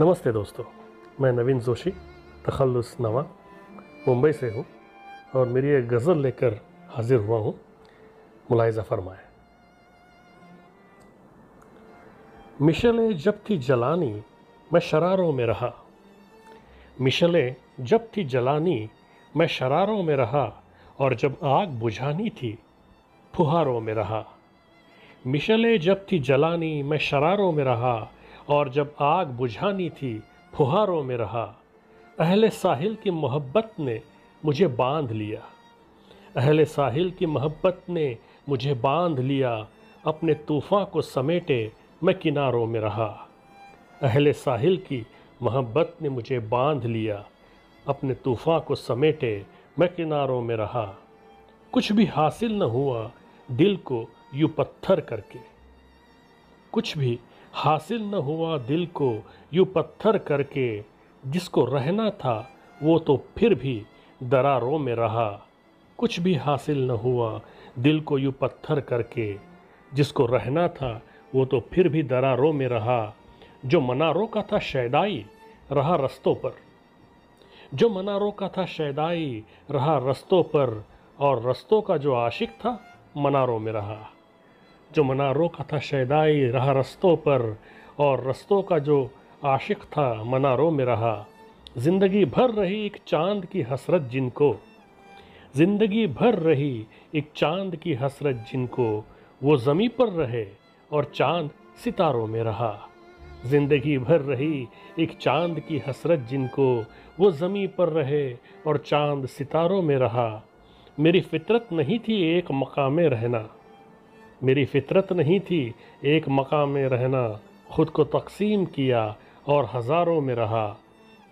नमस्ते दोस्तों, मैं नवीन जोशी, तखल्लुस नवा, मुंबई से हूँ और मेरी एक गज़ल लेकर हाजिर हुआ हूँ, मुलायजा फरमाए। मिशले जब थी जलानी, मैं शरारों में रहा। मिशले जब थी जलानी, मैं शरारों में रहा और जब आग बुझानी थी, फुहारों में रहा। मिशले जब थी जलानी, मैं शरारों में रहा और जब आग बुझानी थी, फुहारों में रहा। अहले साहिल की मोहब्बत ने मुझे बाँध लिया। अहले साहिल की मोहब्बत ने मुझे बाँध लिया। अपने तूफ़ान को समेटे मैं किनारों में रहा। अहले साहिल की मोहब्बत ने मुझे बाँध लिया। अपने तूफ़ान को समेटे मैं किनारों में रहा। कुछ भी हासिल न हुआ दिल को यूँ पत्थर करके। कुछ भी हासिल न हुआ दिल को यूँ पत्थर करके, जिसको रहना था, वो तो फिर भी दरारों में रहा। कुछ भी हासिल न हुआ दिल को यूँ पत्थर करके, जिसको रहना था, वो तो फिर भी दरारों में रहा। जो मनारों का था शैदाई, रहा रस्तों पर। जो मनारों का था शैदाई, रहा रस्तों पर, और रस्तों का जो आशिक था, मनारों में रहा। जो मनारों का था शैदाई रहा रस्तों पर और रस्तों का जो आशिक था, मनारों में रहा। ज़िंदगी भर रही एक चाँद की हसरत जिनको। ज़िंदगी भर रही एक चाँद की हसरत जिनको। वो ज़मी पर रहे और चाँद सितारों में रहा। ज़िंदगी भर रही एक चाँद की हसरत जिनको। वो ज़मी पर रहे और चाँद सितारों में रहा। मेरी फितरत नहीं थी एक मकाम रहना। मेरी फितरत नहीं थी। एक मकाम में रहना, खुद को तकसीम किया और हज़ारों में रहा।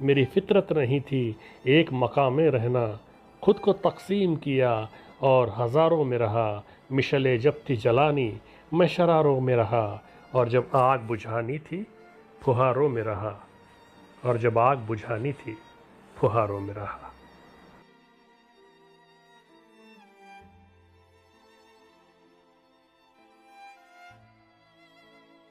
मेरी फितरत नहीं थी। एक मकाम में रहना, खुद को तकसीम किया और हज़ारों में रहा। मिशले जब थी जलानी, मैं शरारों में रहा। और जब आग बुझानी थी, फुहारों में रहा। और जब आग बुझानी थी, फुहारों में रहा।